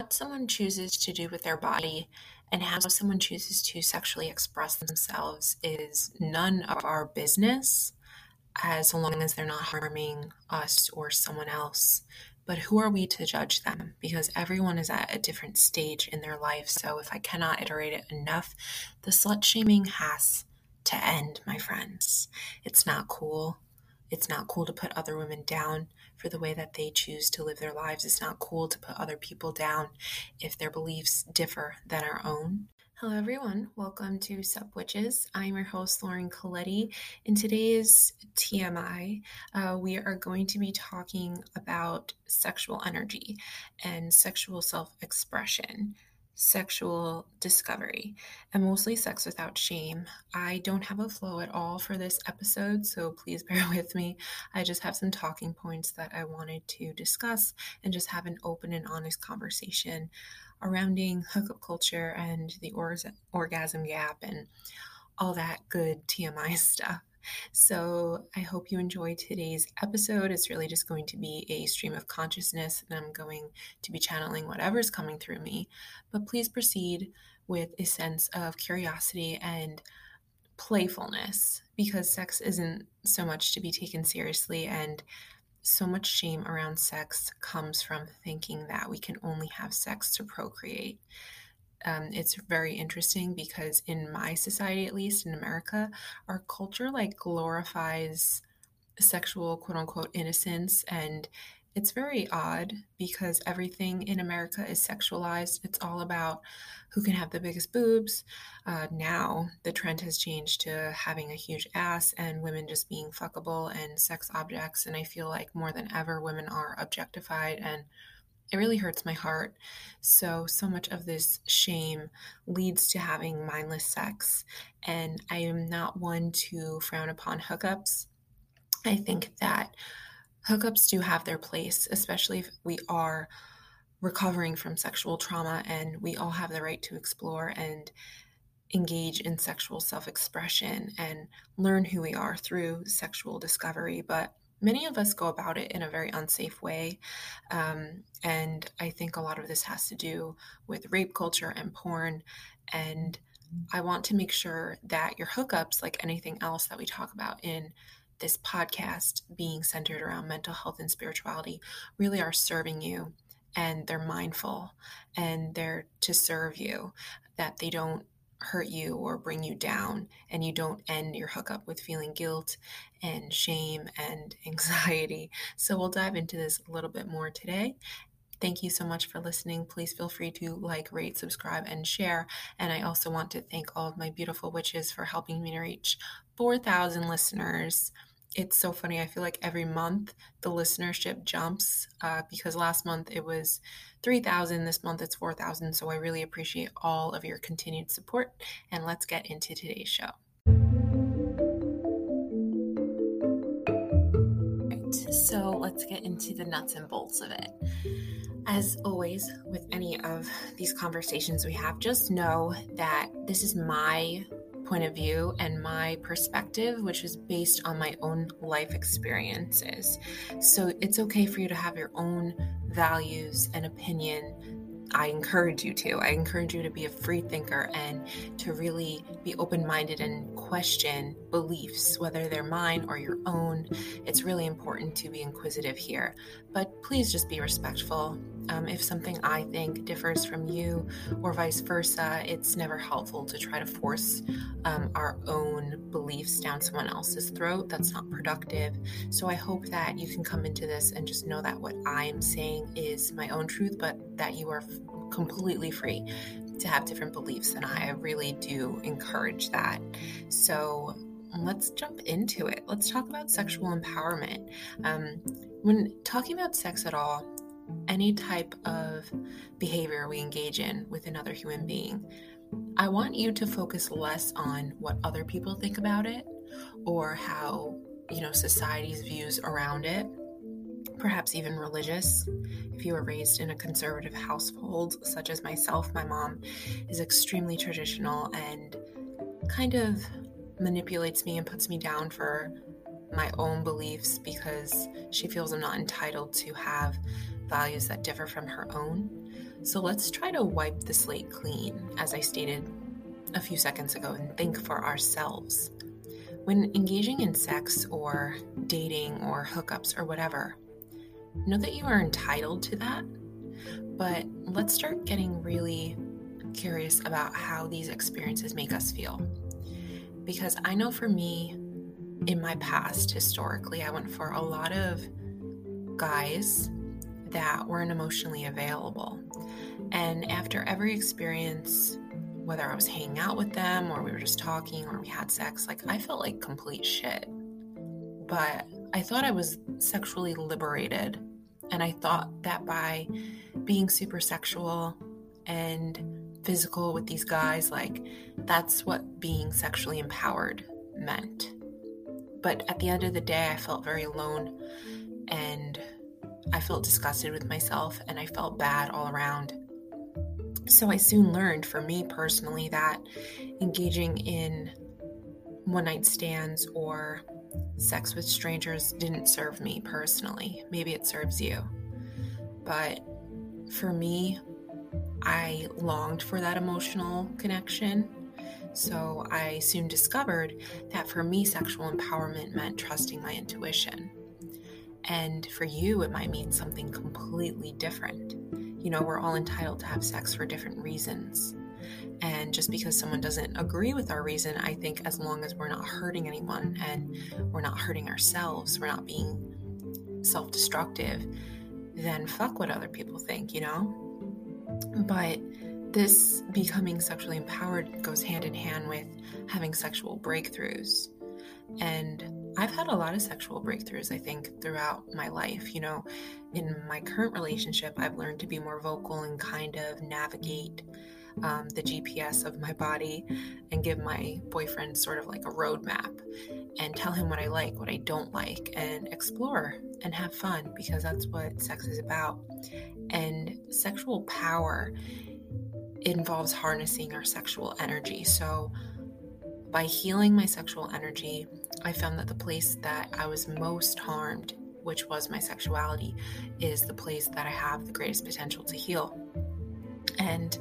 what someone chooses to do with their body and how someone chooses to sexually express themselves is none of our business as long as they're not harming us or someone else. But who are we to judge them? Because everyone is at a different stage in their life. So if I cannot iterate it enough, the slut shaming has to end, my friends. It's not cool. It's not cool to put other women down for the way that they choose to live their lives. It's not cool to put other people down if their beliefs differ than our own. Hello, everyone. Welcome to Sup Witches. I'm your host, Lauren Colletti. In today's TMI, uh, we are going to be talking about sexual energy and sexual self expression sexual discovery and mostly sex without shame. I don't have a flow at all for this episode, so please bear with me. I just have some talking points that I wanted to discuss and just have an open and honest conversation surrounding hookup culture and the or- orgasm gap and all that good TMI stuff. So I hope you enjoy today's episode. It's really just going to be a stream of consciousness, and I'm going to be channeling whatever's coming through me. But please proceed with a sense of curiosity and playfulness because sex isn't so much to be taken seriously and so much shame around sex comes from thinking that we can only have sex to procreate um, it's very interesting because in my society, at least in America, our culture like glorifies sexual quote unquote innocence and it's very odd because everything in America is sexualized. It's all about who can have the biggest boobs. Uh, now the trend has changed to having a huge ass and women just being fuckable and sex objects. And I feel like more than ever, women are objectified and it really hurts my heart. So, so much of this shame leads to having mindless sex. And I am not one to frown upon hookups. I think that hookups do have their place, especially if we are recovering from sexual trauma and we all have the right to explore and engage in sexual self expression and learn who we are through sexual discovery. But many of us go about it in a very unsafe way. Um, and I think a lot of this has to do with rape culture and porn. And I want to make sure that your hookups, like anything else that we talk about in this podcast, being centered around mental health and spirituality, really are serving you and they're mindful and they're to serve you, that they don't hurt you or bring you down and you don't end your hookup with feeling guilt and shame and anxiety. So we'll dive into this a little bit more today. Thank you so much for listening. Please feel free to like, rate, subscribe, and share. And I also want to thank all of my beautiful witches for helping me to reach 4,000 listeners it's so funny. I feel like every month the listenership jumps uh, because last month it was 3,000. This month it's 4,000. So I really appreciate all of your continued support. And let's get into today's show. Right, so let's get into the nuts and bolts of it. As always, with any of these conversations we have, just know that this is my point of view and my perspective, which is based on my own life experiences. So it's okay for you to have your own values and opinion I encourage you to. I encourage you to be a free thinker and to really be open minded and question beliefs, whether they're mine or your own. It's really important to be inquisitive here. But please just be respectful. Um, if something I think differs from you or vice versa, it's never helpful to try to force um, our own beliefs down someone else's throat. That's not productive. So I hope that you can come into this and just know that what I am saying is my own truth, but that you are completely free to have different beliefs I. I really do encourage that. So let's jump into it. Let's talk about sexual empowerment. Um, when talking about sex at all, any type of behavior we engage in with another human being, I want you to focus less on what other people think about it or how, you know, society's views around it perhaps even religious. If you were raised in a conservative household, such as myself, my mom is extremely traditional and kind of manipulates me and puts me down for my own beliefs because she feels I'm not entitled to have values that differ from her own. So let's try to wipe the slate clean, as I stated a few seconds ago, and think for ourselves. When engaging in sex or dating or hookups or whatever, know that you are entitled to that, but let's start getting really curious about how these experiences make us feel. Because I know for me, in my past, historically, I went for a lot of guys that weren't emotionally available. And after every experience, whether I was hanging out with them or we were just talking or we had sex, like I felt like complete shit. But I thought I was sexually liberated. And I thought that by being super sexual and physical with these guys, like that's what being sexually empowered meant. But at the end of the day, I felt very alone and I felt disgusted with myself and I felt bad all around. So I soon learned for me personally that engaging in one night stands or sex with strangers didn't serve me personally. Maybe it serves you. But for me, I longed for that emotional connection. So I soon discovered that for me, sexual empowerment meant trusting my intuition. And for you, it might mean something completely different. You know, we're all entitled to have sex for different reasons. And just because someone doesn't agree with our reason, I think as long as we're not hurting anyone and we're not hurting ourselves, we're not being self destructive, then fuck what other people think, you know? But this becoming sexually empowered goes hand in hand with having sexual breakthroughs. And I've had a lot of sexual breakthroughs, I think, throughout my life. You know, in my current relationship, I've learned to be more vocal and kind of navigate um, the GPS of my body and give my boyfriend sort of like a roadmap and tell him what I like, what I don't like, and explore and have fun because that's what sex is about. And sexual power involves harnessing our sexual energy. So, by healing my sexual energy, I found that the place that I was most harmed, which was my sexuality, is the place that I have the greatest potential to heal. And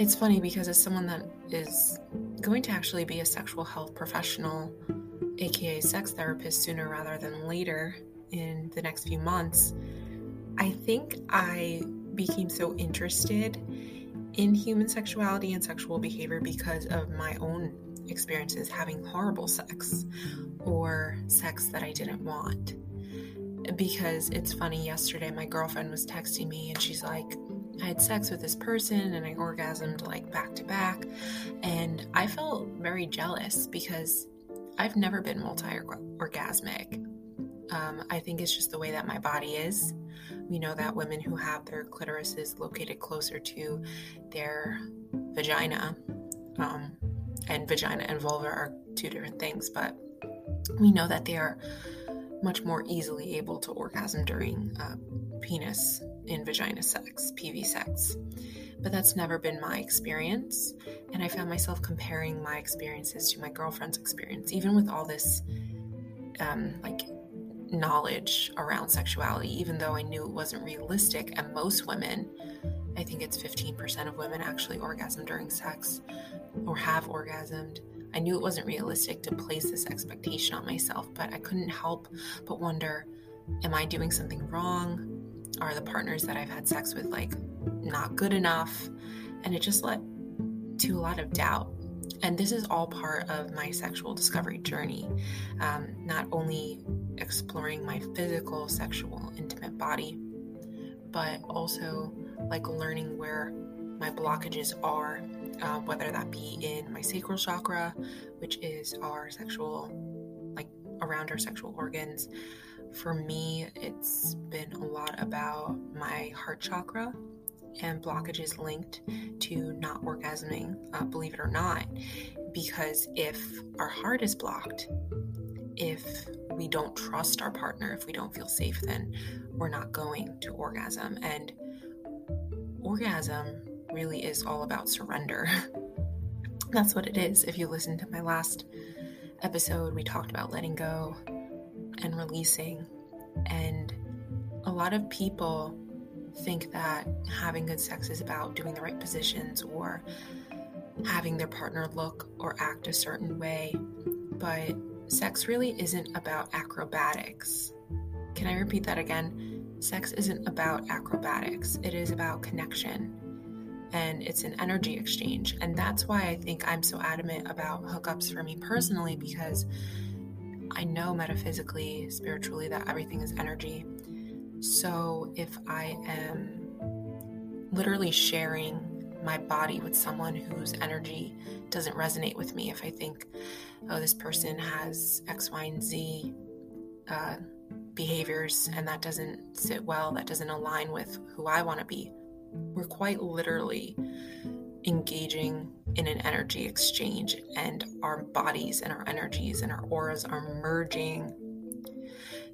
it's funny because as someone that is going to actually be a sexual health professional, aka sex therapist, sooner rather than later in the next few months, I think I became so interested in human sexuality and sexual behavior because of my own experiences having horrible sex or sex that I didn't want. Because it's funny, yesterday my girlfriend was texting me and she's like, I had sex with this person and I orgasmed like back to back. And I felt very jealous because I've never been multi orgasmic. Um, I think it's just the way that my body is. We know that women who have their clitorises located closer to their vagina um, and vagina and vulva are two different things, but we know that they are much more easily able to orgasm during uh, penis in vagina sex, PV sex. But that's never been my experience. And I found myself comparing my experiences to my girlfriend's experience, even with all this um, like knowledge around sexuality, even though I knew it wasn't realistic. And most women, I think it's 15% of women actually orgasm during sex or have orgasmed. I knew it wasn't realistic to place this expectation on myself, but I couldn't help but wonder am I doing something wrong? Are the partners that I've had sex with like not good enough? And it just led to a lot of doubt. And this is all part of my sexual discovery journey. Um, not only exploring my physical, sexual, intimate body, but also like learning where my blockages are uh, whether that be in my sacral chakra, which is our sexual, like around our sexual organs. For me, it's been a lot about my heart chakra and blockages linked to not orgasming, uh, believe it or not. Because if our heart is blocked, if we don't trust our partner, if we don't feel safe, then we're not going to orgasm. And orgasm really is all about surrender. That's what it is. If you listen to my last episode, we talked about letting go and releasing. And a lot of people think that having good sex is about doing the right positions or having their partner look or act a certain way. But sex really isn't about acrobatics. Can I repeat that again? Sex isn't about acrobatics, it is about connection and it's an energy exchange. And that's why I think I'm so adamant about hookups for me personally because I know metaphysically, spiritually, that everything is energy. So if I am literally sharing my body with someone whose energy doesn't resonate with me, if I think, oh, this person has X, Y, and Z uh, behaviors and that doesn't sit well, that doesn't align with who I want to be, we're quite literally engaging in an energy exchange, and our bodies and our energies and our auras are merging.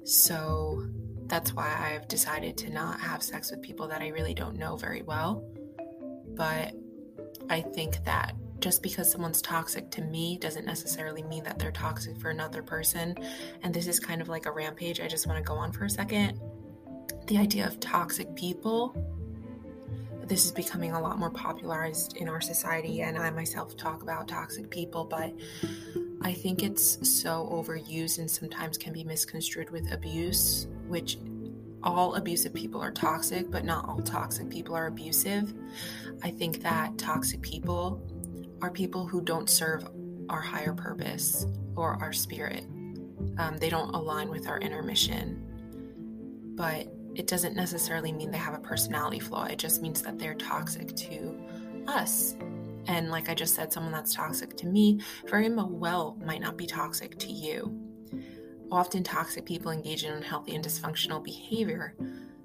So that's why I've decided to not have sex with people that I really don't know very well. But I think that just because someone's toxic to me doesn't necessarily mean that they're toxic for another person. And this is kind of like a rampage I just want to go on for a second. The idea of toxic people this is becoming a lot more popularized in our society, and I myself talk about toxic people, but I think it's so overused and sometimes can be misconstrued with abuse, which all abusive people are toxic, but not all toxic people are abusive. I think that toxic people are people who don't serve our higher purpose or our spirit. Um, they don't align with our inner mission. But it doesn't necessarily mean they have a personality flaw. It just means that they're toxic to us. And like I just said, someone that's toxic to me very well might not be toxic to you. Often, toxic people engage in unhealthy and dysfunctional behavior,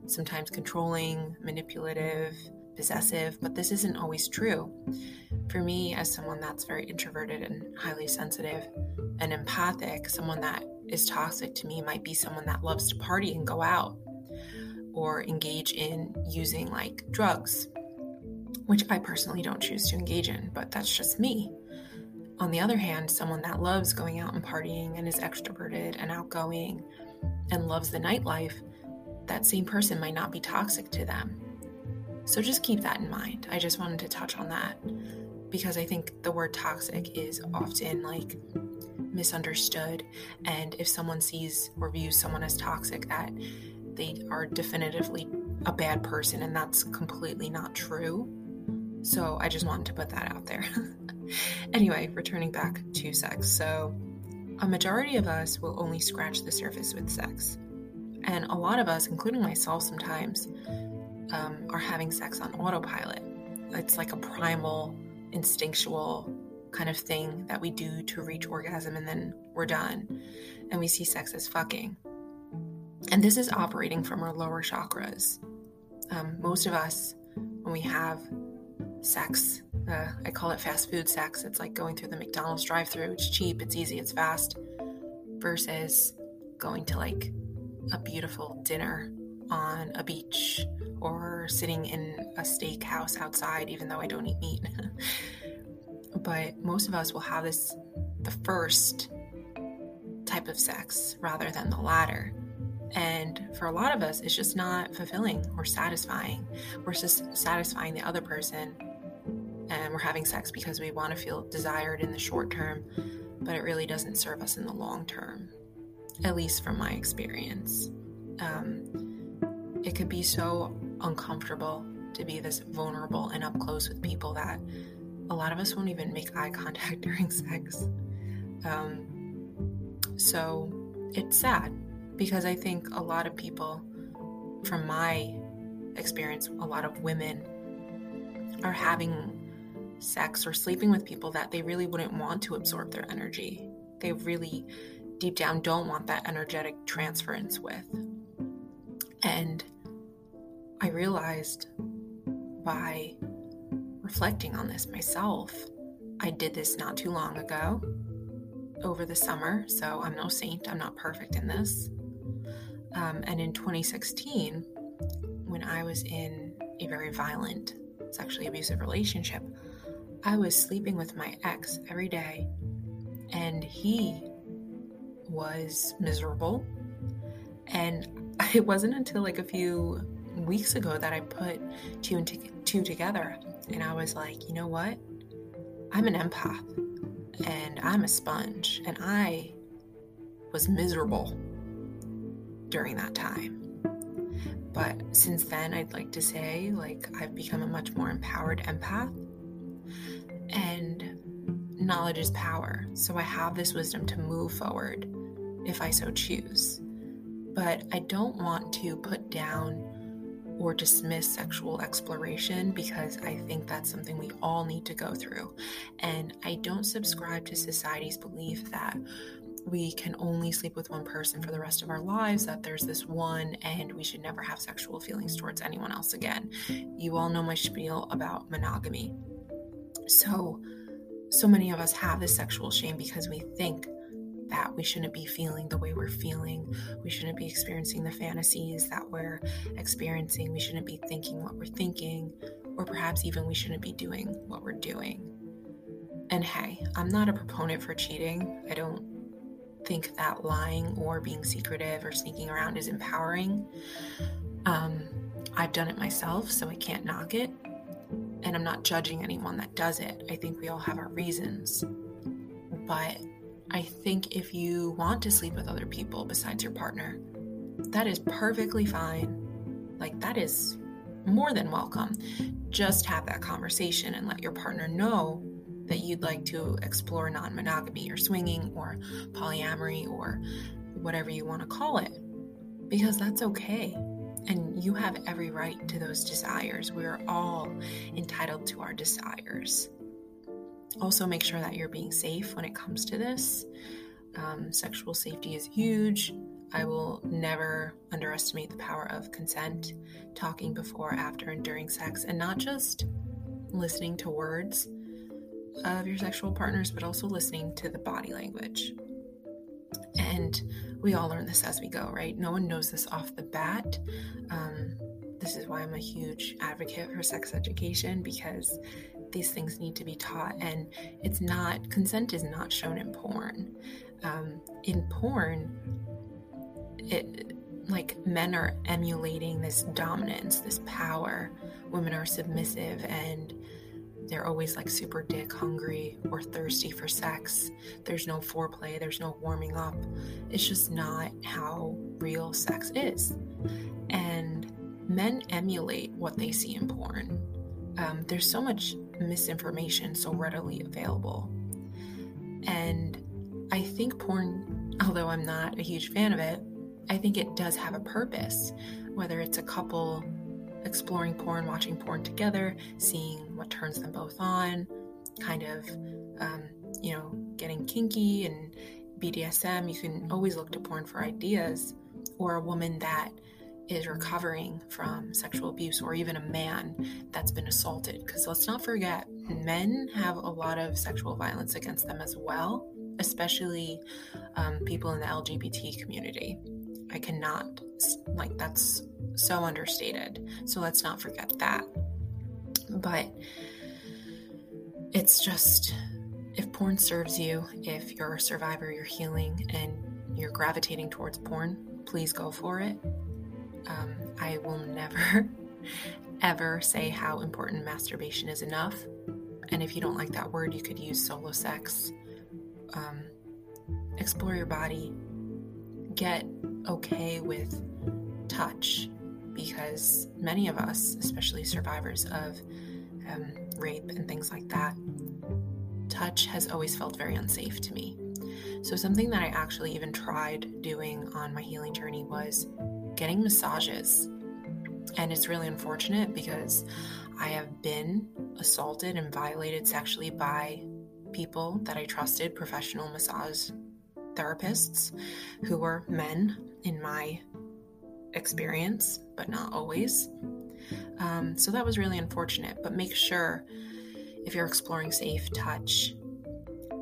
sometimes controlling, manipulative, possessive, but this isn't always true. For me, as someone that's very introverted and highly sensitive and empathic, someone that is toxic to me might be someone that loves to party and go out or engage in using like drugs, which I personally don't choose to engage in, but that's just me. On the other hand, someone that loves going out and partying and is extroverted and outgoing and loves the nightlife, that same person might not be toxic to them. So just keep that in mind. I just wanted to touch on that because I think the word toxic is often like misunderstood. And if someone sees or views someone as toxic, that they are definitively a bad person, and that's completely not true. So I just wanted to put that out there. anyway, returning back to sex. So, a majority of us will only scratch the surface with sex. And a lot of us, including myself sometimes, um, are having sex on autopilot. It's like a primal, instinctual kind of thing that we do to reach orgasm and then we're done. And we see sex as fucking. And this is operating from our lower chakras. Um, most of us, when we have sex, uh, I call it fast food sex. It's like going through the McDonald's drive through. It's cheap, it's easy, it's fast, versus going to like a beautiful dinner on a beach or sitting in a steakhouse outside, even though I don't eat meat. but most of us will have this the first type of sex rather than the latter. And for a lot of us, it's just not fulfilling or satisfying. We're just satisfying the other person and we're having sex because we want to feel desired in the short term, but it really doesn't serve us in the long term, at least from my experience. Um, it could be so uncomfortable to be this vulnerable and up close with people that a lot of us won't even make eye contact during sex. Um, so it's sad because I think a lot of people, from my experience, a lot of women are having sex or sleeping with people that they really wouldn't want to absorb their energy. They really, deep down, don't want that energetic transference with. And I realized by reflecting on this myself, I did this not too long ago over the summer, so I'm no saint, I'm not perfect in this. Um, and in 2016, when I was in a very violent, sexually abusive relationship, I was sleeping with my ex every day, and he was miserable. And it wasn't until like a few weeks ago that I put two and two together. And I was like, you know what? I'm an empath and I'm a sponge. And I was miserable during that time. But since then, I'd like to say, like, I've become a much more empowered empath. And knowledge is power. So I have this wisdom to move forward if I so choose. But I don't want to put down or dismiss sexual exploration because I think that's something we all need to go through. And I don't subscribe to society's belief that we can only sleep with one person for the rest of our lives, that there's this one, and we should never have sexual feelings towards anyone else again. You all know my spiel about monogamy. So, so many of us have this sexual shame because we think that we shouldn't be feeling the way we're feeling. We shouldn't be experiencing the fantasies that we're experiencing. We shouldn't be thinking what we're thinking, or perhaps even we shouldn't be doing what we're doing. And hey, I'm not a proponent for cheating. I don't think that lying or being secretive or sneaking around is empowering. Um, I've done it myself, so I can't knock it. And I'm not judging anyone that does it. I think we all have our reasons. But I think if you want to sleep with other people besides your partner, that is perfectly fine. Like, that is more than welcome. Just have that conversation and let your partner know that you'd like to explore non monogamy or swinging or polyamory or whatever you want to call it, because that's okay. And you have every right to those desires. We're all entitled to our desires. Also, make sure that you're being safe when it comes to this. Um, sexual safety is huge. I will never underestimate the power of consent, talking before, after, and during sex, and not just listening to words of your sexual partners, but also listening to the body language. And we all learn this as we go, right? No one knows this off the bat. Um, this is why I'm a huge advocate for sex education because these things need to be taught. And it's not, consent is not shown in porn. Um, in porn, it, like men are emulating this dominance, this power. Women are submissive and they're always like super dick hungry or thirsty for sex. There's no foreplay, there's no warming up. It's just not how real sex is. And men emulate what they see in porn. Um, there's so much misinformation so readily available. And I think porn, although I'm not a huge fan of it, I think it does have a purpose. Whether it's a couple exploring porn, watching porn together, seeing what turns them both on, kind of, um, you know, getting kinky and BDSM. You can always look to porn for ideas, or a woman that is recovering from sexual abuse, or even a man that's been assaulted. Because let's not forget, men have a lot of sexual violence against them as well, especially um, people in the LGBT community. I cannot, like, that's so understated. So let's not forget that. But it's just if porn serves you, if you're a survivor, you're healing, and you're gravitating towards porn, please go for it. Um, I will never, ever say how important masturbation is enough. And if you don't like that word, you could use solo sex. Um, explore your body. Get okay with touch because many of us, especially survivors of um, rape and things like that, touch has always felt very unsafe to me. So, something that I actually even tried doing on my healing journey was getting massages. And it's really unfortunate because I have been assaulted and violated sexually by people that I trusted, professional massage therapists who were men in my experience, but not always. Um, so that was really unfortunate. But make sure if you're exploring safe touch,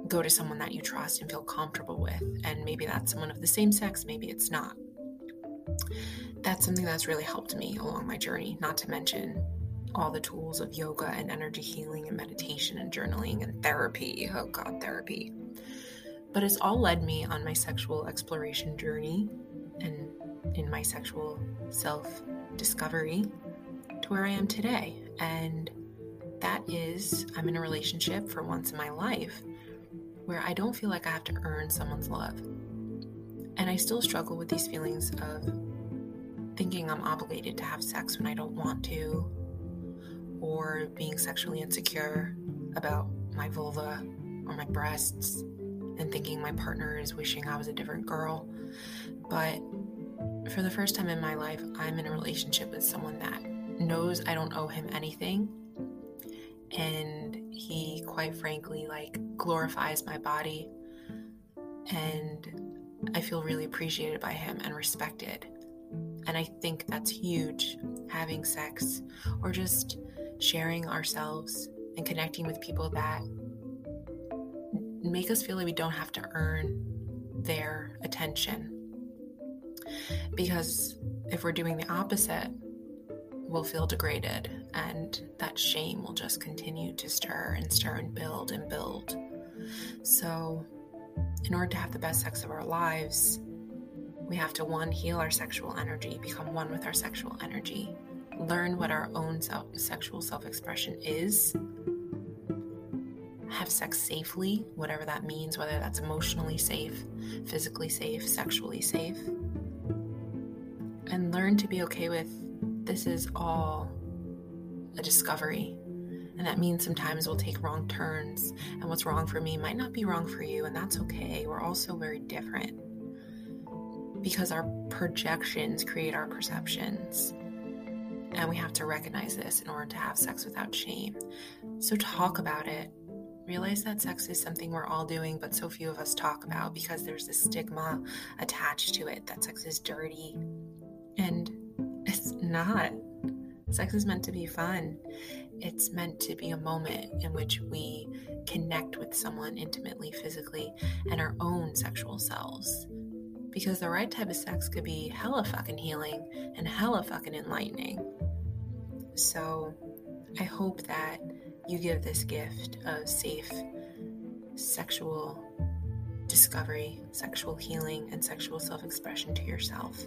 go to someone that you trust and feel comfortable with. And maybe that's someone of the same sex, maybe it's not. That's something that's really helped me along my journey, not to mention all the tools of yoga and energy healing and meditation and journaling and therapy. Oh, God, therapy. But it's all led me on my sexual exploration journey in my sexual self discovery to where I am today. And that is, I'm in a relationship for once in my life where I don't feel like I have to earn someone's love. And I still struggle with these feelings of thinking I'm obligated to have sex when I don't want to, or being sexually insecure about my vulva or my breasts, and thinking my partner is wishing I was a different girl. But for the first time in my life, I'm in a relationship with someone that knows I don't owe him anything. And he, quite frankly, like glorifies my body. And I feel really appreciated by him and respected. And I think that's huge having sex or just sharing ourselves and connecting with people that make us feel like we don't have to earn their attention. Because if we're doing the opposite, we'll feel degraded and that shame will just continue to stir and stir and build and build. So, in order to have the best sex of our lives, we have to one, heal our sexual energy, become one with our sexual energy, learn what our own self, sexual self expression is, have sex safely, whatever that means, whether that's emotionally safe, physically safe, sexually safe, and learn to be okay with this is all a discovery. And that means sometimes we'll take wrong turns, and what's wrong for me might not be wrong for you, and that's okay. We're all so very different because our projections create our perceptions. And we have to recognize this in order to have sex without shame. So talk about it. Realize that sex is something we're all doing, but so few of us talk about because there's this stigma attached to it that sex is dirty. And it's not. Sex is meant to be fun. It's meant to be a moment in which we connect with someone intimately, physically, and our own sexual selves because the right type of sex could be hella fucking healing and hella fucking enlightening. So I hope that you give this gift of safe sexual discovery, sexual healing, and sexual self expression to yourself.